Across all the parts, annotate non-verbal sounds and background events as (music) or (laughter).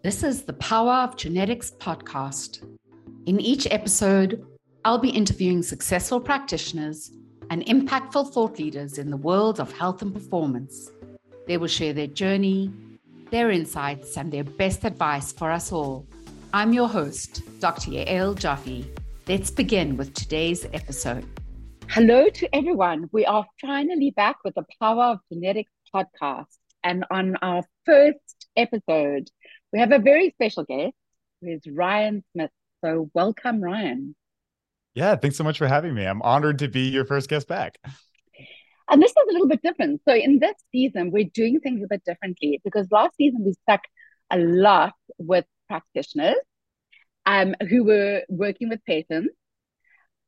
This is the Power of Genetics podcast. In each episode, I'll be interviewing successful practitioners and impactful thought leaders in the world of health and performance. They will share their journey, their insights, and their best advice for us all. I'm your host, Dr. Yael Joffe. Let's begin with today's episode. Hello to everyone. We are finally back with the Power of Genetics podcast. And on our first episode, we have a very special guest who is Ryan Smith. So, welcome, Ryan. Yeah, thanks so much for having me. I'm honored to be your first guest back. And this is a little bit different. So, in this season, we're doing things a bit differently because last season we stuck a lot with practitioners um, who were working with patients.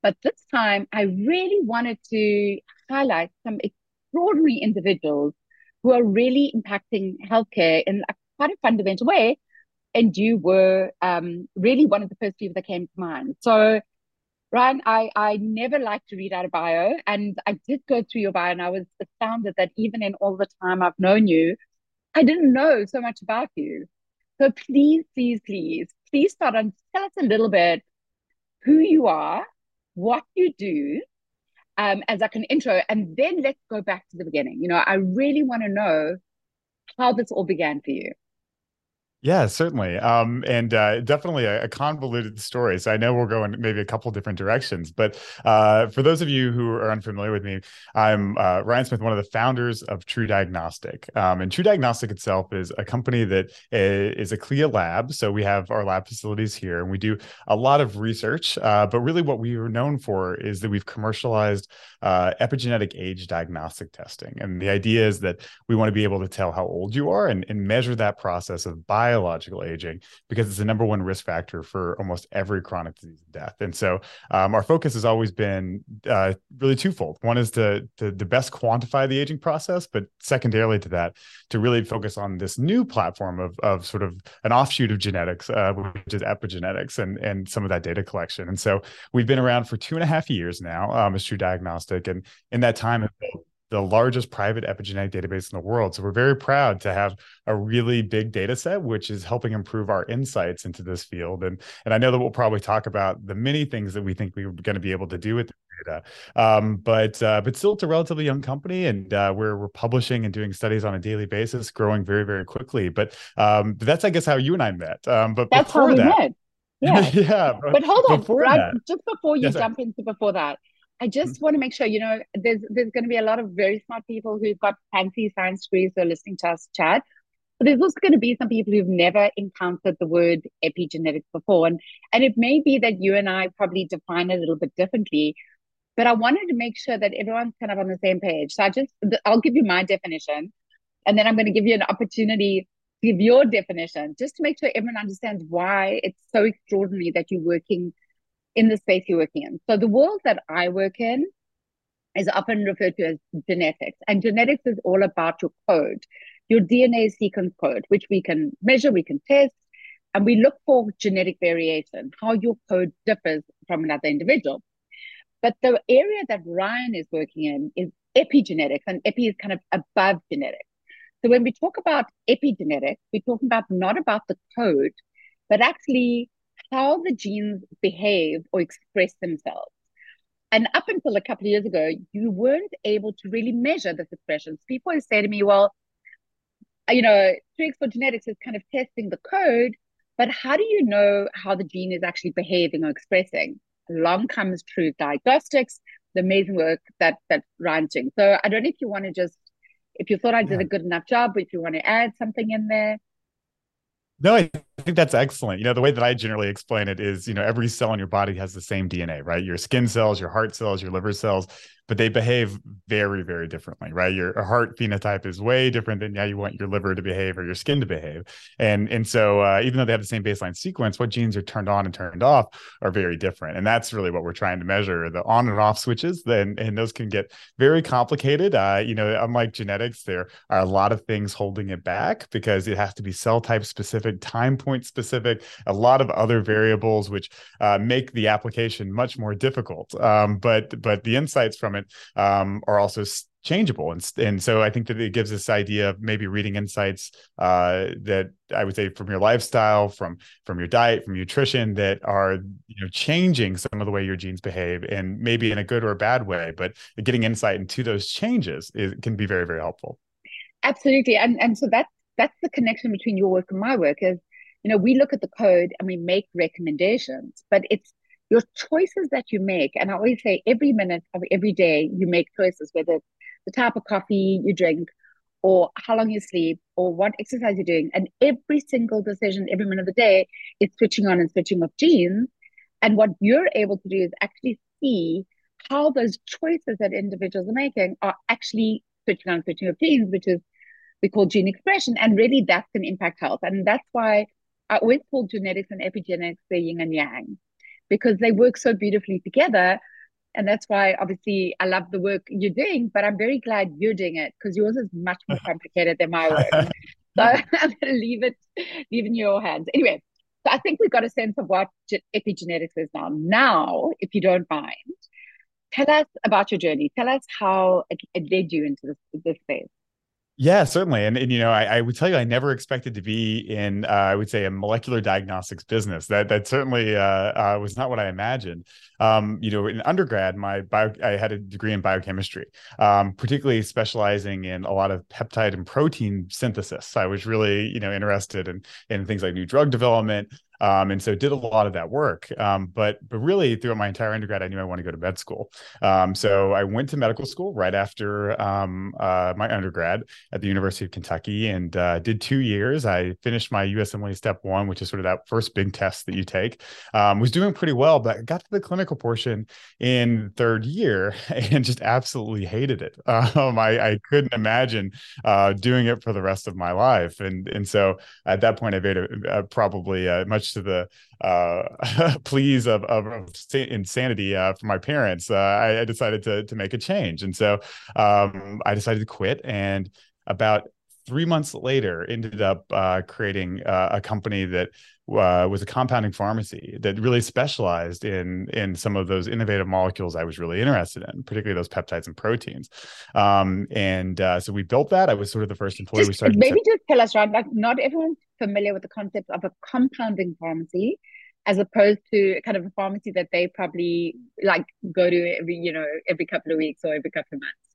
But this time, I really wanted to highlight some extraordinary individuals who are really impacting healthcare in a quite a fundamental way. And you were um, really one of the first people that came to mind. So, Ryan, I, I never like to read out a bio, and I did go through your bio, and I was astounded that even in all the time I've known you, I didn't know so much about you. So please, please, please, please start and tell us a little bit who you are, what you do, um, as like an intro, and then let's go back to the beginning. You know, I really want to know how this all began for you. Yeah, certainly. Um, and uh, definitely a, a, convoluted story. So I know we'll go in maybe a couple different directions. But uh, for those of you who are unfamiliar with me, I'm uh, Ryan Smith, one of the founders of TruDiagnostic. Um, and TruDiagnostic itself is a company that is a CLIA lab. So we have our lab facilities here and we do a lot of research. Uh, but really, what we are known for is that we've commercialized uh, epigenetic age diagnostic testing. And the idea is that we want to be able to tell how old you are and, and measure that process of bio biological aging because it's the number one risk factor for almost every chronic disease and death. And so um, our focus has always been uh, really twofold. One is to, to the best quantify the aging process, but secondarily to that, to really focus on this new platform of, of sort of an offshoot of genetics, uh, which is epigenetics and, and some of that data collection. And so we've been around for two and a half years now um, as TruDiagnostic. And in that time, the largest private epigenetic database in the world. So we're very proud to have a really big data set, which is helping improve our insights into this field. And, and I know that we'll probably talk about the many things that we think we're going to be able to do with the data. Um, but uh, but still, it's a relatively young company, and uh, we're we're publishing and doing studies on a daily basis, growing very very quickly. But um, but that's I guess how you and I met. Um, but that's how we that, met. (laughs) Yeah. yeah. But hold on, right? That, just before you yes, jump into before that, I just mm-hmm. want to make sure, you know, there's there's going to be a lot of very smart people who've got fancy science degrees who are listening to us chat. But there's also going to be some people who've never encountered the word epigenetics before. And, and it may be that you and I probably define it a little bit differently. But I wanted to make sure that everyone's kind of on the same page. So I just, I'll give you my definition. And then I'm going to give you an opportunity to give your definition, just to make sure everyone understands why it's so extraordinary that you're working in the space you're working in. So the world that I work in is often referred to as genetics. And genetics is all about your code, your DNA sequence code, which we can measure, we can test, and we look for genetic variation, how your code differs from another individual. But the area that Ryan is working in is epigenetics, and epi is kind of above genetics. So when we talk about epigenetics, we're talking about not about the code, but actually how the genes behave or express themselves. And up until a couple of years ago, you weren't able to really measure this expression. People say to me, well, uh, you know, 3X4 Genetics is kind of testing the code, but how do you know how the gene is actually behaving or expressing? Along comes TruDiagnostics, the amazing work that that Ryan's doing. So I don't know if you want to just, if you thought I did yeah. a good enough job, if you want to add something in there. No, I think that's excellent. You know, the way that I generally explain it is, you know, every cell in your body has the same DNA, right? Your skin cells, your heart cells, your liver cells, but they behave very, very differently, right? Your heart phenotype is way different than how you want your liver to behave or your skin to behave. And, and so uh, even though they have the same baseline sequence, what genes are turned on and turned off are very different. And that's really what we're trying to measure the on and off switches. Then, and those can get very complicated. Uh, you know, unlike genetics, there are a lot of things holding it back because it has to be cell type specific, time point specific, a lot of other variables, which uh, make the application much more difficult. Um, but, but the insights from it um, are also changeable and and so i think that it gives this idea of maybe reading insights uh, that i would say from your lifestyle from from your diet from nutrition that are you know changing some of the way your genes behave and maybe in a good or a bad way but getting insight into those changes is, can be very very helpful absolutely and and so that's that's the connection between your work and my work is you know we look at the code and we make recommendations but it's your choices that you make and i always say every minute of every day you make choices whether it's the type of coffee you drink, or how long you sleep, or what exercise you're doing. And every single decision, every minute of the day, is switching on and switching off genes. And what you're able to do is actually see how those choices that individuals are making are actually switching on, and switching off genes, which is we call gene expression. And really, that can impact health. And that's why I always call genetics and epigenetics the yin and yang, because they work so beautifully together and that's why obviously I love the work you're doing, but I'm very glad you're doing it because yours is much more complicated than my work. (laughs) so (laughs) I'm going to leave it, leave in your hands. Anyway, so I think we've got a sense of what epigenetics is now. Now, if you don't mind, tell us about your journey. Tell us how it, it led you into this, this space. Yeah, certainly. And, and you know, I, I, would tell you, I never expected to be in, uh, I would say, a molecular diagnostics business. That that certainly uh, uh, was not what I imagined. Um, you know, in undergrad, my bio, I had a degree in biochemistry, um, particularly specializing in a lot of peptide and protein synthesis. I was really, you know, interested in in things like new drug development, um, and so did a lot of that work. Um, but but really throughout my entire undergrad, I knew I wanted to go to med school. Um, so I went to medical school right after um, uh, my undergrad at the University of Kentucky and uh, did two years. I finished my USMLE Step One, which is sort of that first big test that you take. Um, was doing pretty well, but got to the clinical portion in third year (laughs) and just absolutely hated it. Um, I, I, couldn't imagine uh, doing it for the rest of my life, and and so at that point, I made a, a probably uh, much to the uh, (laughs) pleas of, of, of insanity uh, from my parents, uh, I, I, decided to to make a change, and so um, I decided to quit. And about three months later, ended up uh, creating uh, a company that uh, was a compounding pharmacy that really specialized in in some of those innovative molecules I was really interested in, particularly those peptides and proteins. Um, and uh, so we built that. I was sort of the first employee. Just, we started. Maybe to- just tell us, right? Like, not everyone's familiar with the concept of a compounding pharmacy as opposed to kind of a pharmacy that they probably like go to every you know every couple of weeks or every couple of months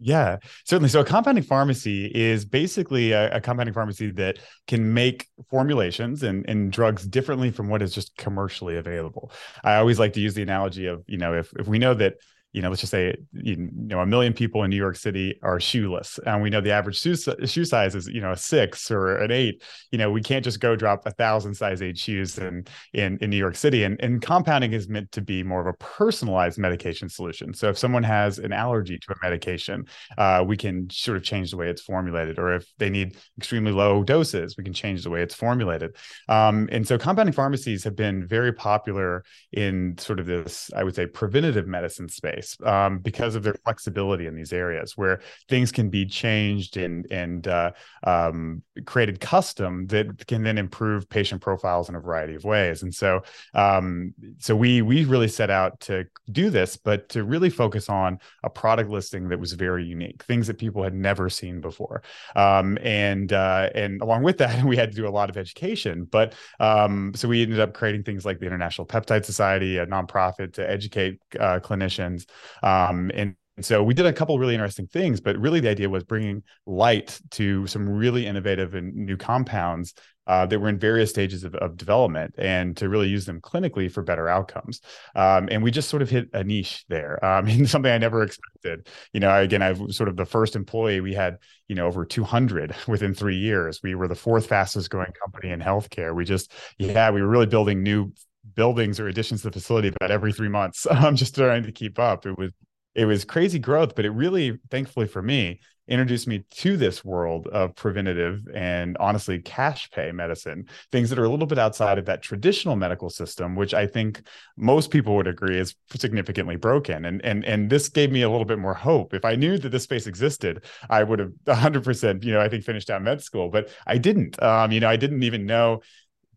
yeah, certainly. So a compounding pharmacy is basically a, a, compounding pharmacy that can make formulations and, and drugs differently from what is just commercially available. I always like to use the analogy of, you know, if if we know that you know, let's just say, you know, a million people in New York City are shoeless, and we know the average shoe, shoe size is, you know, a six or an eight. You know, we can't just go drop a thousand size eight shoes in in, in New York City. And, and compounding is meant to be more of a personalized medication solution. So if someone has an allergy to a medication, uh, we can sort of change the way it's formulated. Or if they need extremely low doses, we can change the way it's formulated. Um, and so compounding pharmacies have been very popular in sort of this, I would say, preventative medicine space space um, because of their flexibility in these areas where things can be changed and and uh, um, created custom that can then improve patient profiles in a variety of ways. And so um, so we we really set out to do this, but to really focus on a product listing that was very unique, things that people had never seen before. Um, and uh, and along with that, (laughs) we had to do a lot of education. But um, so we ended up creating things like the International Peptide Society, a nonprofit to educate uh, clinicians um, and so we did a couple really interesting things, but really the idea was bringing light to some really innovative and new compounds uh, that were in various stages of, of, development and to really use them clinically for better outcomes. Um, and we just sort of hit a niche there, um, (laughs) and something I never expected. You know, again, I was sort of the first employee. We had, you know, over 200 (laughs) within three years. We were the fourth fastest growing company in healthcare. We just, yeah, we were really building new buildings or additions to the facility about every three months. (laughs) I'm just trying to keep up. It was it was crazy growth, but it really, thankfully for me, introduced me to this world of preventative and honestly cash pay medicine, things that are a little bit outside of that traditional medical system, which I think most people would agree is significantly broken. And and and this gave me a little bit more hope. If I knew that this space existed, I would have 100%, you know, I think finished out med school, but I didn't. Um, you know, I didn't even know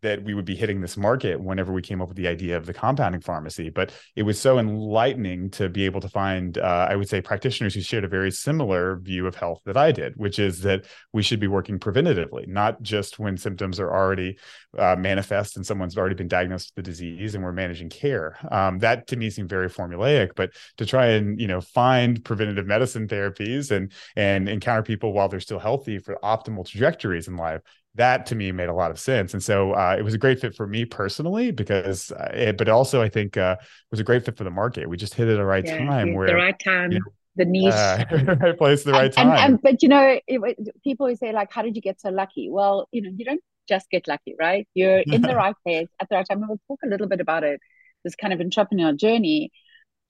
that we would be hitting this market whenever we came up with the idea of the compounding pharmacy. But it was so enlightening to be able to find, uh, I would say, practitioners who shared a very similar view of health that I did, which is that we should be working preventatively, not just when symptoms are already uh, manifest and someone's already been diagnosed with the disease and we're managing care. Um, that to me seemed very formulaic, but to try and you know find preventative medicine therapies and and encounter people while they're still healthy for optimal trajectories in life that to me made a lot of sense. And so uh, it was a great fit for me personally because, uh, it, but also I think uh, it was a great fit for the market. We just hit it at the right yeah, time. Where the right time. You know, the niche, uh, (laughs) right place, the right time. And, and, but you know, it, people always say like, "How did you get so lucky?" Well, you know, you don't just get lucky, right? You're in the (laughs) right place at the right time. And we'll talk a little bit about it. This kind of entrepreneurial journey.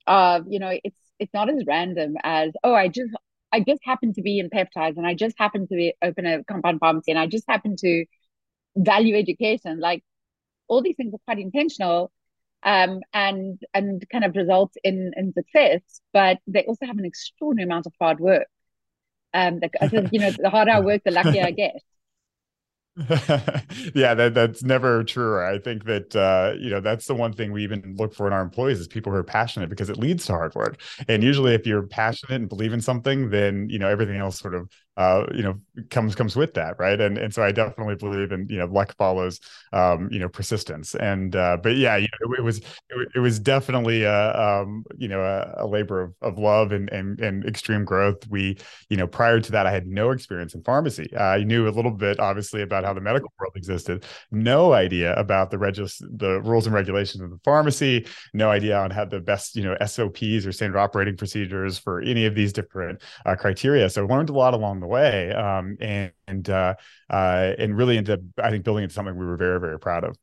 Uh, you know, it's it's not as random as oh, I just I just happened to be in peptides and I just happened to be, open a compound pharmacy and I just happened to value education. Like all these things are quite intentional um, and and kind of results in in success, but they also have an extraordinary amount of hard work. Um, the, you know, the harder I work, the luckier I (laughs) get. (laughs) yeah, that that's never true. I think that uh, you know that's the one thing we even look for in our employees is people who are passionate because it leads to hard work. And usually, if you're passionate and believe in something, then you know everything else sort of uh, you know comes comes with that right? And and so i definitely believe in you know luck follows um, you know persistence. And uh, but yeah you know, it, it was it, it, was definitely a um, you know a, a, labor of, of love and, and and extreme growth. We you know prior to that i had no experience in pharmacy. Uh, i knew a little bit obviously about how the medical world existed. No idea about the regis the rules and regulations of the pharmacy. No idea on how the best you know sops or standard operating procedures for any of these different uh, criteria. So I learned a lot along the way, um, and and, uh, uh, and really into I think building into something we were very very proud of.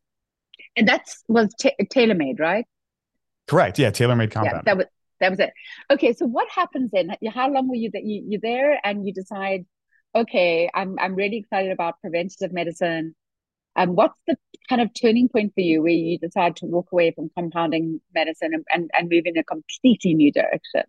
And that's was t- Tailor Made, right? Correct. Yeah, Tailor Made compound. Yeah, that was that was it. Okay, so what happens then? How long were you that you you there and you decide, okay, I'm I'm really excited about preventative medicine. Um, what's the kind of turning point for you where you decide to walk away from compounding medicine and, and, and move in a completely new direction?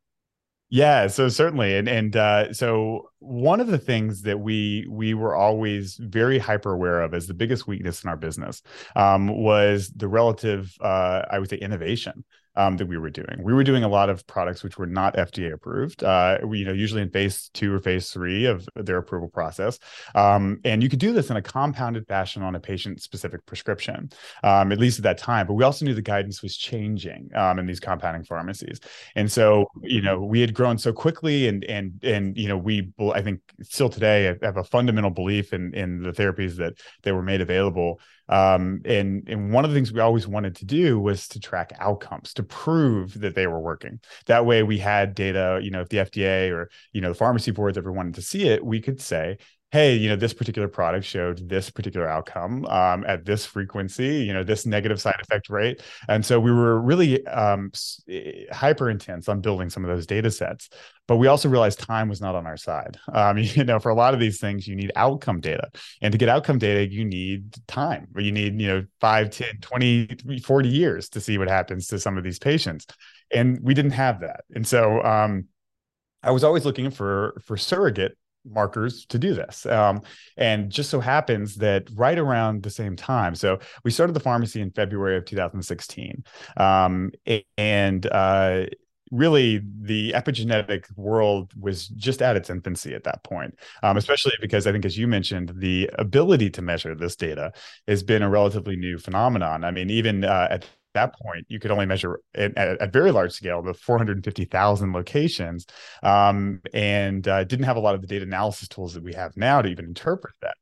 Yeah, so certainly, and and uh, so one of the things that we we were always very hyper aware of as the biggest weakness in our business um, was the relative, uh, I would say, innovation um, that we were doing. We were doing a lot of products which were not FDA approved. Uh, we, you know, usually in phase two or phase three of their approval process, um, and you could do this in a compounded fashion on a patient-specific prescription, um, at least at that time. But we also knew the guidance was changing um, in these compounding pharmacies, and so you know we had grown so quickly, and and and you know we I think still today have a fundamental belief in in the therapies that they were made available um, and and one of the things we always wanted to do was to track outcomes to prove that they were working. That way, we had data. You know, if the FDA or you know the pharmacy boards ever wanted to see it, we could say, hey, you know, this particular product showed this particular outcome um, at this frequency, you know, this negative side effect rate. And so we were really um, eh, hyper intense on building some of those data sets. But we also realized time was not on our side. Um, (laughs) you know, for a lot of these things, you need outcome data. And to get outcome data, you need time, you need, you know, 5, 10, 20, 40 years to see what happens to some of these patients. And we didn't have that. And so, um, I was always looking for for surrogate markers to do this. Um, and just so happens that right around the same time, so we started the pharmacy in February of 2016. Um, and uh, really the epigenetic world was just at its infancy at that point um, especially because i think as you mentioned the ability to measure this data has been a relatively new phenomenon i mean even uh, at that point, you could only measure at, at very large scale the 450,000 locations, um, and uh, didn't have a lot of the data analysis tools that we have now to even interpret that.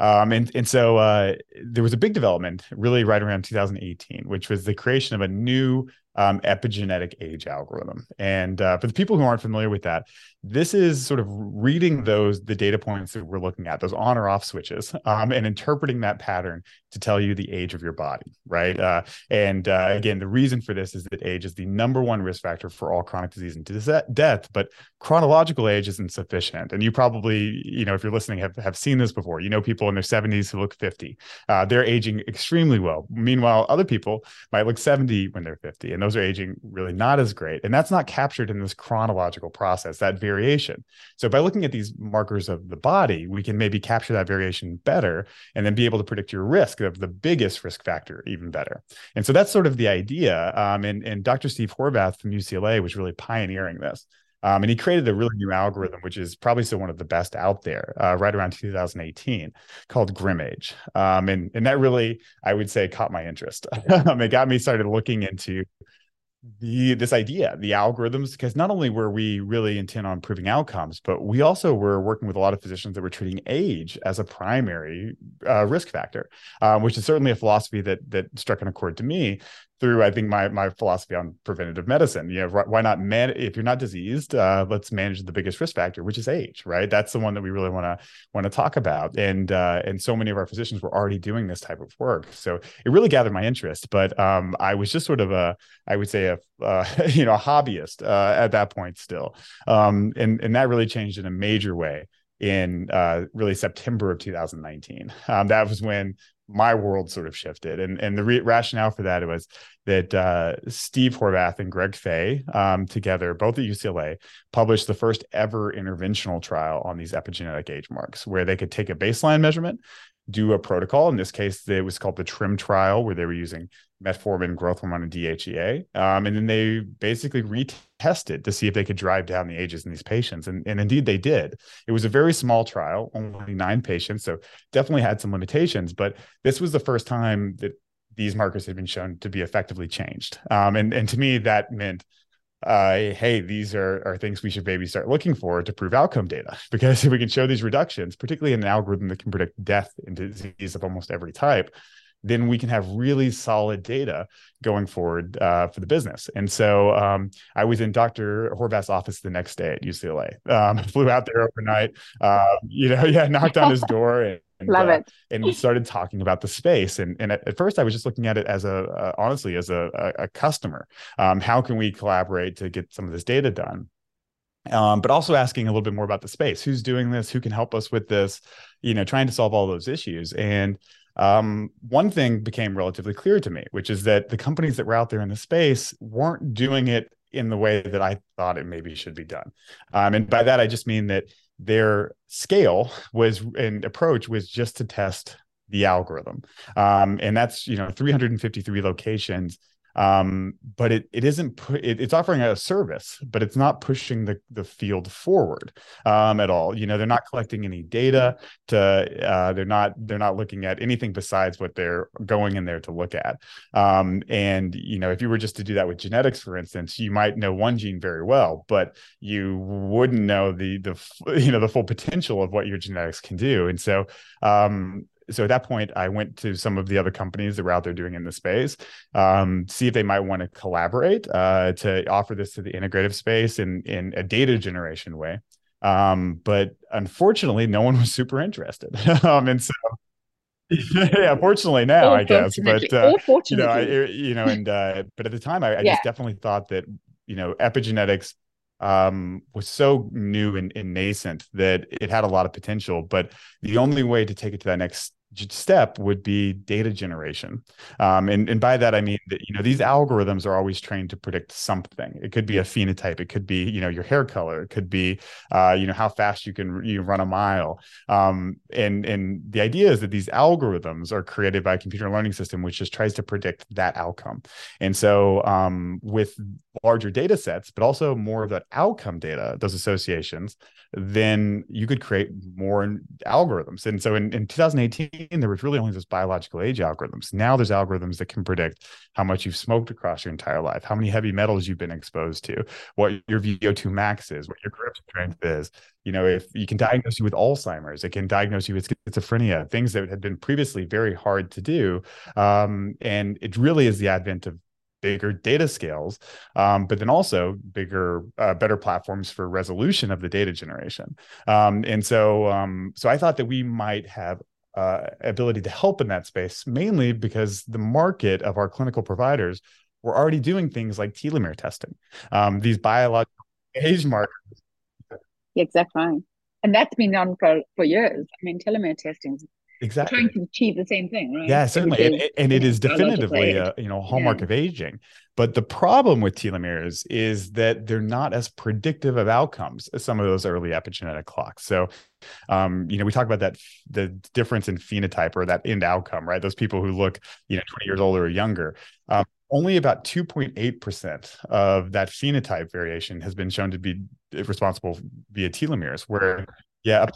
Um, and and so uh, there was a big development really right around 2018, which was the creation of a new um, epigenetic age algorithm. And uh, for the people who aren't familiar with that, this is sort of reading those the data points that we're looking at, those on or off switches, um, and interpreting that pattern to tell you the age of your body, right? Uh, and uh, again, the reason for this is that age is the number one risk factor for all chronic disease and death, but chronological age isn't sufficient. And you probably, you know, if you're listening, have have seen this before. You know, people in their 70s who look 50, uh, they're aging extremely well. Meanwhile, other people might look 70 when they're 50, and those are aging really not as great. And that's not captured in this chronological process, that variation. So by looking at these markers of the body, we can maybe capture that variation better and then be able to predict your risk of the biggest risk factor even better. And so that's sort of the idea. Um, and, and Dr. Steve Horvath from UCLA was really pioneering this. Um, and he created a really new algorithm, which is probably still one of the best out there, uh, right around 2018, called GrimAge. Um, and, and that really, I would say, caught my interest. (laughs) Um, it got me started looking into the this idea the algorithms because not only were we really intent on improving outcomes but we also were working with a lot of physicians that were treating age as a primary uh, risk factor um, which is certainly a philosophy that that struck an accord to me through I think my my philosophy on preventative medicine. You know, why not man if you're not diseased, uh, let's manage the biggest risk factor, which is age, right? That's the one that we really want to want to talk about. And uh, and so many of our physicians were already doing this type of work, so it really gathered my interest. But um, I was just sort of a I would say a (laughs) uh, you know a hobbyist uh, at that point still, um, and and that really changed in a major way in uh, really September of 2019. Um, that was when my world sort of shifted. And and the re- rationale for that was that uh, Steve Horvath and Greg Fahy um, together, both at UCLA, published the first ever interventional trial on these epigenetic age marks, where they could take a baseline measurement, do a protocol. In this case, it was called the TRIIM trial, where they were using metformin, growth hormone, and DHEA. Um, and then they basically retested to see if they could drive down the ages in these patients. And, and indeed, they did. It was a very small trial, only nine patients. So definitely had some limitations. But this was the first time that these markers had been shown to be effectively changed. Um, and, and to me, that meant uh, hey, these are, are things we should maybe start looking for to prove outcome data. (laughs) Because if we can show these reductions, particularly in an algorithm that can predict death and disease of almost every type, then we can have really solid data going forward uh, for the business. And so um, I was in Dr. Horvath's office the next day at UCLA. Um, (laughs) flew out there overnight. Uh, you know, (laughs) yeah, knocked on his door and. Love uh, it. and we started talking about the space. And, and at, at first, I was just looking at it as a, uh, honestly, as a, a, a customer. Um, how can we collaborate to get some of this data done? um, but also asking a little bit more about the space who's doing this who can help us with this you know trying to solve all those issues and um, one thing became relatively clear to me, which is that the companies that were out there in the space weren't doing it in the way that I thought it maybe should be done. Um, and by that, I just mean that their scale was and approach was just to test the algorithm. Um, and that's, you know, 353 locations um, but it it isn't pu- it, it's offering a service but it's not pushing the the field forward um, at all. You know they're not collecting any data to uh, they're not they're not looking at anything besides what they're going in there to look at. Um, and you know if you were just to do that with genetics for instance you might know one gene very well but you wouldn't know the the (laughs) you know the full potential of what your genetics can do. And so um, so at that point, I went to some of the other companies that were out there doing in the space, um, see if they might want to collaborate uh, to offer this to the integrative space in in a data generation way. Um, but unfortunately, no one was super interested, (laughs) um, and so. (laughs) yeah, fortunately now, I guess, but uh, you know, I, you know, and uh, but at the time, I, I yeah. just definitely thought that you know epigenetics um, was so new and, and, nascent that it had a lot of potential. But the only way to take it to that next step would be data generation. Um, and, and by that i mean that you know these algorithms are always trained to predict something. It could be a phenotype. It could be you know your hair color. It could be uh, you know how fast you can you run a mile. Um, and and the idea is that these algorithms are created by a computer learning system which just tries to predict that outcome. And so um, with larger data sets but also more of that outcome data those associations then you could create more algorithms and so in, in 2018 there was really only those biological age algorithms. Now there's algorithms that can predict how much you've smoked across your entire life, how many heavy metals you've been exposed to, what your VO2 max is, what your grip strength is. You know, if you can diagnose you with Alzheimer's, it can diagnose you with schizophrenia, things that had been previously very hard to do. Um, and it really is the advent of bigger data scales, um, but then also bigger, uh, better platforms for resolution of the data generation. Um, and so, um, so I thought that we might have uh, ability to help in that space, mainly because the market of our clinical providers were already doing things like telomere testing, um, these biological age markers. Exactly. And that's been done for, for years. I mean, telomere testing exactly trying to achieve the same thing, right? Yeah, certainly, and, and it is definitively a you know hallmark yeah. of aging. But the problem with telomeres is that they're not as predictive of outcomes as some of those early epigenetic clocks. So, um, you know, we talk about that the difference in phenotype or that end outcome, right? Those people who look, you know, 20 years older or younger. Um, only about 2.8% of that phenotype variation has been shown to be responsible via telomeres, where, yeah, up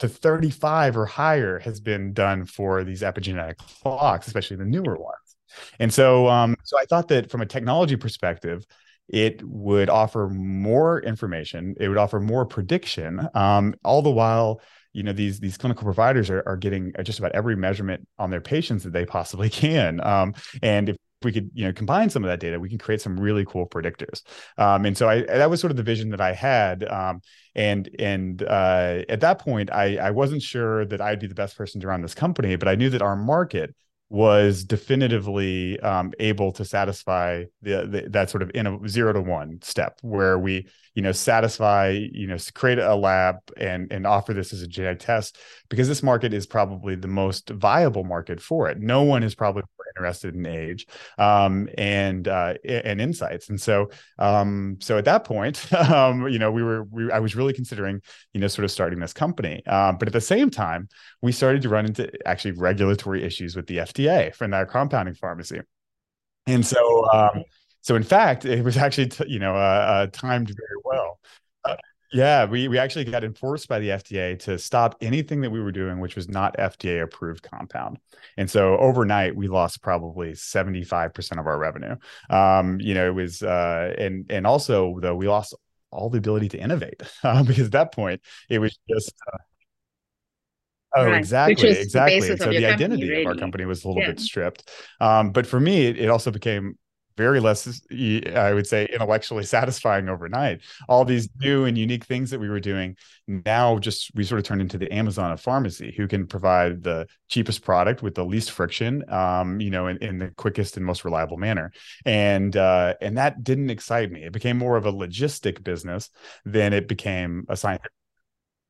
to 35 or higher has been done for these epigenetic clocks, especially the newer ones. And so, um, so I thought that from a technology perspective, it would offer more information. It would offer more prediction, um, all the while you know these these clinical providers are, are getting just about every measurement on their patients that they possibly can um, and if we could you know combine some of that data we can create some really cool predictors. Um, and so i that was sort of the vision that i had um, and and uh, at that point i i wasn't sure that i'd be the best person to run this company but i knew that our market was definitively um, able to satisfy the, the, that sort of in a zero to one step where we you know satisfy you know create a lab and and offer this as a genetic test because this market is probably the most viable market for it. No one is probably more interested in age um, and uh, and insights. And so um, so at that point (laughs) um, you know we were we, i was really considering you know sort of starting this company. Um, but at the same time we started to run into actually regulatory issues with the fda from that compounding pharmacy. And so, um, so in fact, it was actually t- you know uh, uh, timed very well. Uh, yeah, we we actually got enforced by the FDA to stop anything that we were doing which was not FDA approved compound. And so overnight we lost probably 75% of our revenue. Um, you know, it was uh and and also though we lost all the ability to innovate uh, (laughs) because at that point it was just uh, Oh, right. exactly, exactly. So the identity really. of our company was a little yeah. bit stripped. Um, but for me, it, it, also became very less, I would say, intellectually (laughs) satisfying overnight. All these new and unique things that we were doing now, just we sort of turned into the Amazon of pharmacy, who can provide the cheapest product with the least friction, um, you know, in, in, the quickest and most reliable manner. And uh, and that didn't excite me. It became more of a logistic business than it became a scientific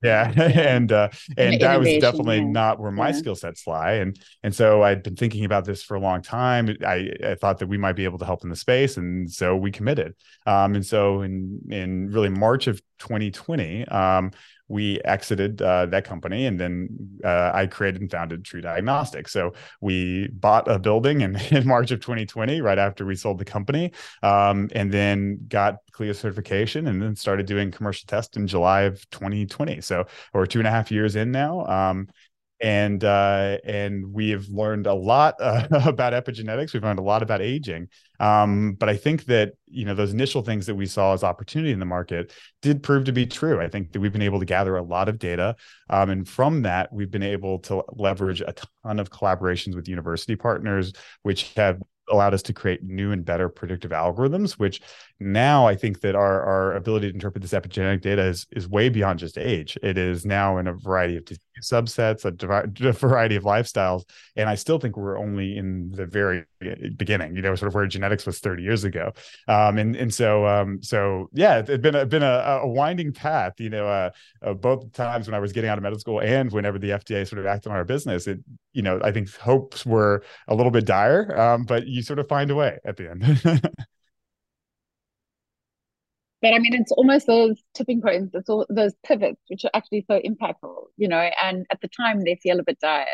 (laughs) yeah and uh and that was definitely yeah. not where my yeah. skill sets lie and and so i'd been thinking about this for a long time i i thought that we might be able to help in the space and so we committed um and so in in really march of 2020 um we exited uh, that company and then uh, I created and founded TruDiagnostics. So we bought a building in, (laughs) in March of 2020, right after we sold the company, um, and then got CLIA certification and then started doing commercial tests in July of 2020. So we're two and a half years in now. Um, and uh, and we have learned a lot uh, (laughs) about epigenetics. We've learned a lot about aging. Um, but I think that you know those initial things that we saw as opportunity in the market did prove to be true. I think that we've been able to gather a lot of data, um, and from that we've been able to leverage a ton of collaborations with university partners, which have allowed us to create new and better predictive algorithms which now i think that our, our ability to interpret this epigenetic data is, is way beyond just age. It is now in a variety of subsets a, (laughs) a variety of lifestyles. And i still think we're only in the very beginning you know sort of where genetics was 30 years ago. Um, and and so um, so yeah it's been a, been a, a winding path you know uh, uh, both times when i was getting out of medical school and whenever the fda sort of acted on our business it you know i think hopes were a little bit dire um, but you sort of find a way at the end (laughs) but I mean, it's almost those tipping points, it's all those pivots, which are actually so impactful, you know. And at the time, they feel a bit dire,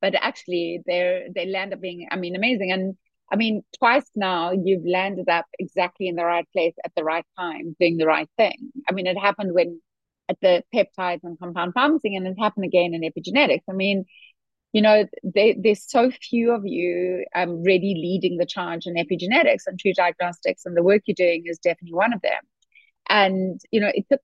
but actually, they're they land up being, I mean, amazing. And I mean, twice now you've landed up exactly in the right place at the right time, doing the right thing. I mean, it happened when at the peptides and compound pharmacy, and it happened again in epigenetics. I mean, you know, they, there's so few of you um, really leading the charge in epigenetics and true diagnostics, and the work you're doing is definitely one of them. And you know, it took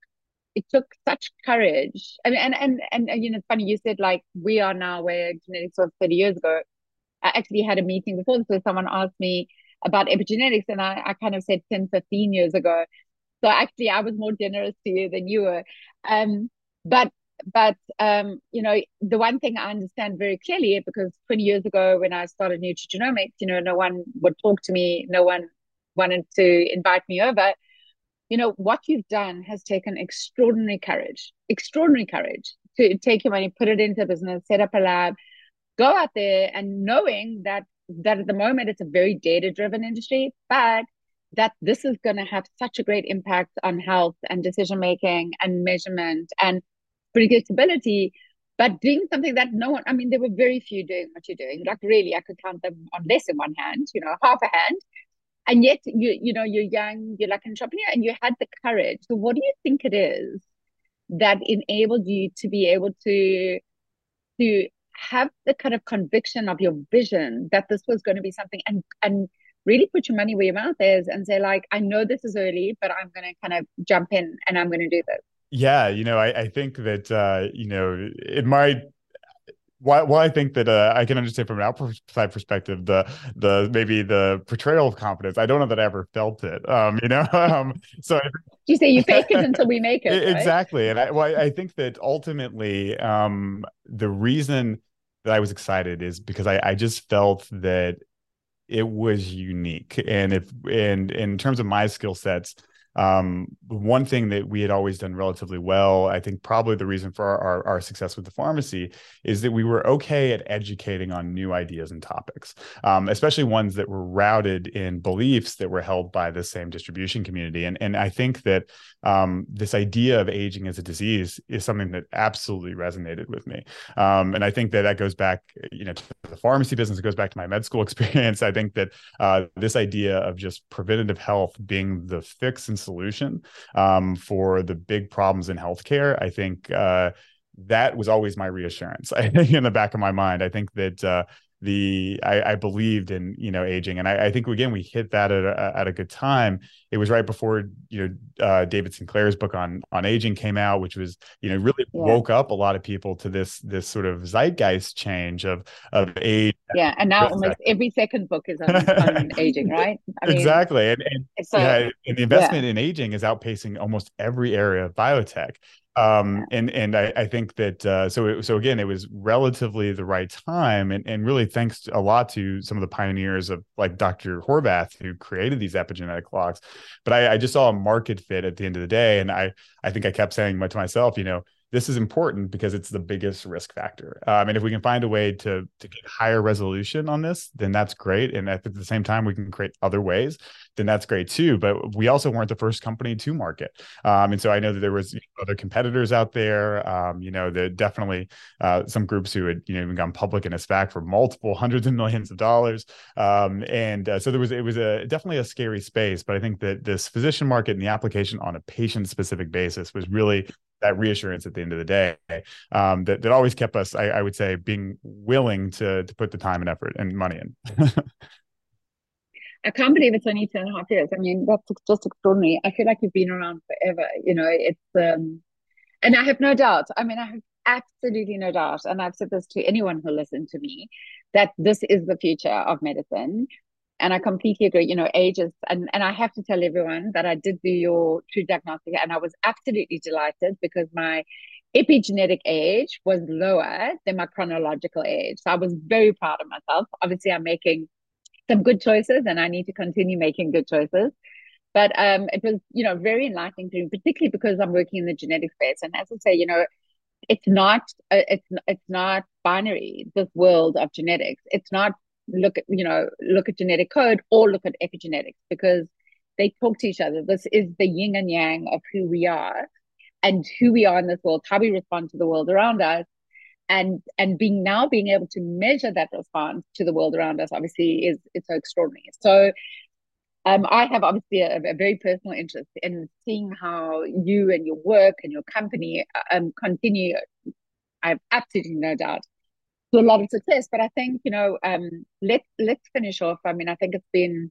it took such courage. I mean, and and and, you know, it's funny you said like we are now where genetics was 30 years ago. I actually had a meeting before this where someone asked me about epigenetics, and I, I kind of said 10, 15 years ago. So actually, I was more generous to you than you were. Um, but but um, you know, the one thing I understand very clearly because 20 years ago when I started nutrigenomics, you know, no one would talk to me, no one wanted to invite me over. You know, what you've done has taken extraordinary courage, extraordinary courage to take your money, put it into business, set up a lab, go out there and knowing that that at the moment it's a very data driven industry, but that this is going to have such a great impact on health and decision making and measurement and predictability but doing something that no one i mean there were very few doing what you're doing. Like really i could count them on less than one hand you know half a hand. And yet you you know you're young you're like an entrepreneur and you had the courage. So what do you think it is that enabled you to be able to to have the kind of conviction of your vision that this was going to be something and and really put your money where your mouth is and say like i know this is early but i'm going to kind of jump in and i'm going to do this yeah you know i, I think that uh you know it might why, why I think that uh, I can understand from an outside perspective the the maybe the portrayal of confidence. I don't know that I ever felt it. Um, you know, (laughs) um, so (laughs) you say you fake it until we make (laughs) it. Exactly, right? and I well, I think that ultimately um, the reason that I was excited is because I, I just felt that it was unique, and if and in terms of my skill sets um, one thing that we had always done relatively well, I think probably the reason for our, our, our, success with the pharmacy is that we were okay at educating on new ideas and topics, um, especially ones that were routed in beliefs that were held by the same distribution community. And, and I think that um, this idea of aging as a disease is something that absolutely resonated with me. Um, and I think that that goes back, you know, to the pharmacy business. It goes back to my med school (laughs) experience. I think that uh, this idea of just preventative health being the fix and solution um, for the big problems in healthcare. I think uh, that was always my reassurance (laughs) in the back of my mind. I think that uh, the I, I, believed in you know aging, and I, I, think again we hit that at a, at a good time. It was right before you know uh, David Sinclair's book on on aging came out, which was you know really yeah. woke up a lot of people to this this sort of zeitgeist change of of age. Yeah, and now almost every second book is on, on (laughs) aging, right? I mean, exactly, and, and so, yeah, and the investment yeah. in aging is outpacing almost every area of biotech um and and i i think that uh so it, so again it was relatively the right time and and really thanks a lot to some of the pioneers of like dr horvath who created these epigenetic clocks. But i i just saw a market fit at the end of the day and i i think i kept saying to myself you know this is important because it's the biggest risk factor. Um, and if we can find a way to to get higher resolution on this, then that's great. And at the same time, we can create other ways, then that's great too. But we also weren't the first company to market. Um, and so I know that there was other competitors out there. Um, you know, that definitely uh, some groups who had you know even gone public in a SPAC for multiple (laughs) hundreds of millions of dollars. Um, and uh, so there was it was a definitely a scary space. But I think that this physician market and the application on a patient specific basis was really that reassurance at the end of the day um, that, that always kept us I, I, would say being willing to to put the time and effort and money in (laughs) I can't believe it's only two and a half years. I mean, that's just extraordinary. I feel like you've been around forever. You know, it's um, and I have no doubt. I mean, I have absolutely no doubt, and I've said this to anyone who listened to me, that this is the future of medicine and I completely agree. You know, ages, and and I have to tell everyone that I did do your true diagnostic, and I was absolutely delighted because my epigenetic age was lower than my chronological age. So I was very proud of myself. Obviously, I'm making some good choices, and I need to continue making good choices. But um, it was, you know, very enlightening to me, particularly because I'm working in the genetic space. And as I say, you know, it's not uh, it's it's not binary. This world of genetics. It's not look at you know look at genetic code or look at epigenetics because they talk to each other. This is the yin and yang of who we are and who we are in this world how we respond to the world around us. And and being now being able to measure that response to the world around us obviously is it's so extraordinary. So um, I have obviously a, a, very personal interest in seeing how you and your work and your company um, continue. I have absolutely no doubt to a lot of success. But I think, you know, um, let, let's finish off. I mean, I think it's been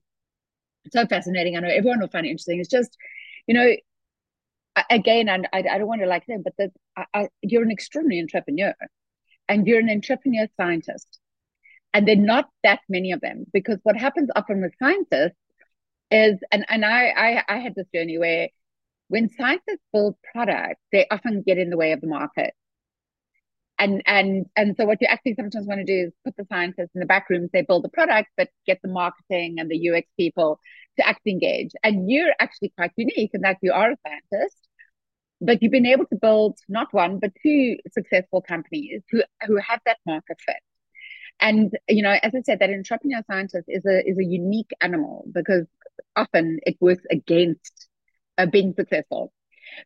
so fascinating. I know everyone will find it interesting. It's just, you know, again, and I, I don't want to like them, but that I, I, you're an extraordinary entrepreneur and you're an entrepreneur scientist. And there are not that many of them because what happens often with scientists is, and, and I, I, I had this journey where when scientists build products, they often get in the way of the market and and and so what you actually sometimes want to do is put the scientists in the back rooms they build the product but get the marketing and the ux people to actually engage and you're actually quite unique in that you are a scientist but you've been able to build not one but two successful companies who who have that market fit. And you know, as I said, that entrepreneur scientist is a is a unique animal because often it works against uh, being successful.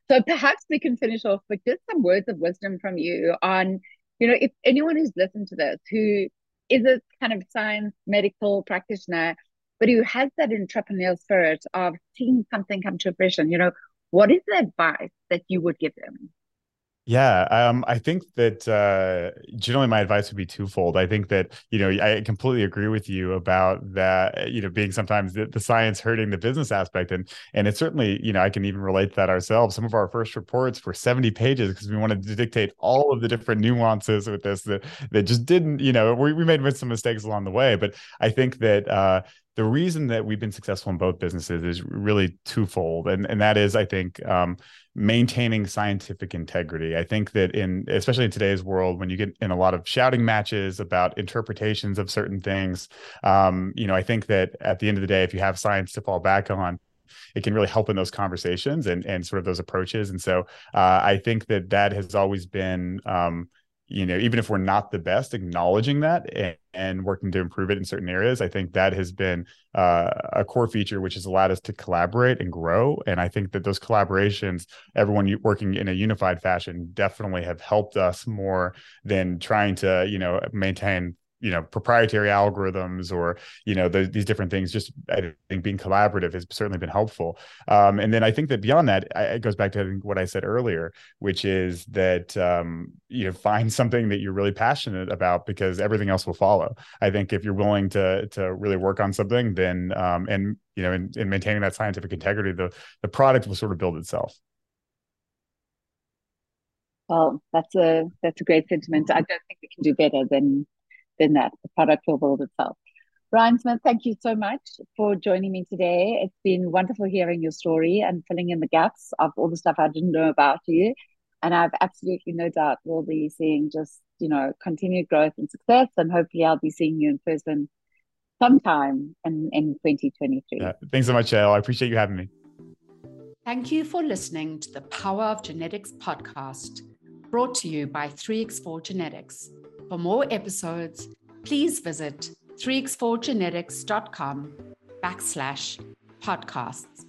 So perhaps we can finish off with just some words of wisdom from you on, you know, if anyone who's listened to this who is a kind of science medical practitioner, but who has that entrepreneurial spirit of seeing something come to fruition, you know, what is the advice that you would give them? Yeah, um, I think that uh, generally my advice would be twofold. I think that you know I completely agree with you about that. You know, being sometimes the, the, science hurting the business aspect, and and it's certainly you know I can even relate to that ourselves. Some of our first reports were seventy pages because we wanted to dictate all of the different nuances with this that that just didn't. You know, we we made some mistakes along the way, but I think that uh, the reason that we've been successful in both businesses is really twofold and and that is i think um, maintaining scientific integrity. I think that in especially in today's world when you get in a lot of shouting matches about interpretations of certain things um, you know i think that at the end of the day if you have science to fall back on it can really help in those conversations and and sort of those approaches. And so uh, i think that that has always been um, you know, even if we're not the best, acknowledging that and, and working to improve it in certain areas, I think that has been uh, a core feature which has allowed us to collaborate and grow. And I think that those collaborations, everyone working in a unified fashion, definitely have helped us more than trying to, you know, maintain you know proprietary algorithms or you know the, these different things just i think being collaborative has certainly been helpful. Um, and then i think that beyond that I, it goes back to what i said earlier which is that um, you know find something that you're really passionate about because everything else will follow. I think if you're willing to to really work on something then um, and you know in, in maintaining that scientific integrity the the product will sort of build itself. Well, that's a that's a great sentiment. I don't think we can do better than then that the product will build itself. Ryan Smith, thank you so much for joining me today. It's been wonderful hearing your story and filling in the gaps of all the stuff I didn't know about you. And I've absolutely no doubt we'll be seeing just, you know, continued growth and success. And hopefully I'll be seeing you in person sometime in, in 2023. Yeah, thanks so much, Yael. I appreciate you having me. Thank you for listening to the Power of Genetics podcast, brought to you by 3x4 Genetics. For more episodes, please visit 3x4genetics.com backslash podcasts.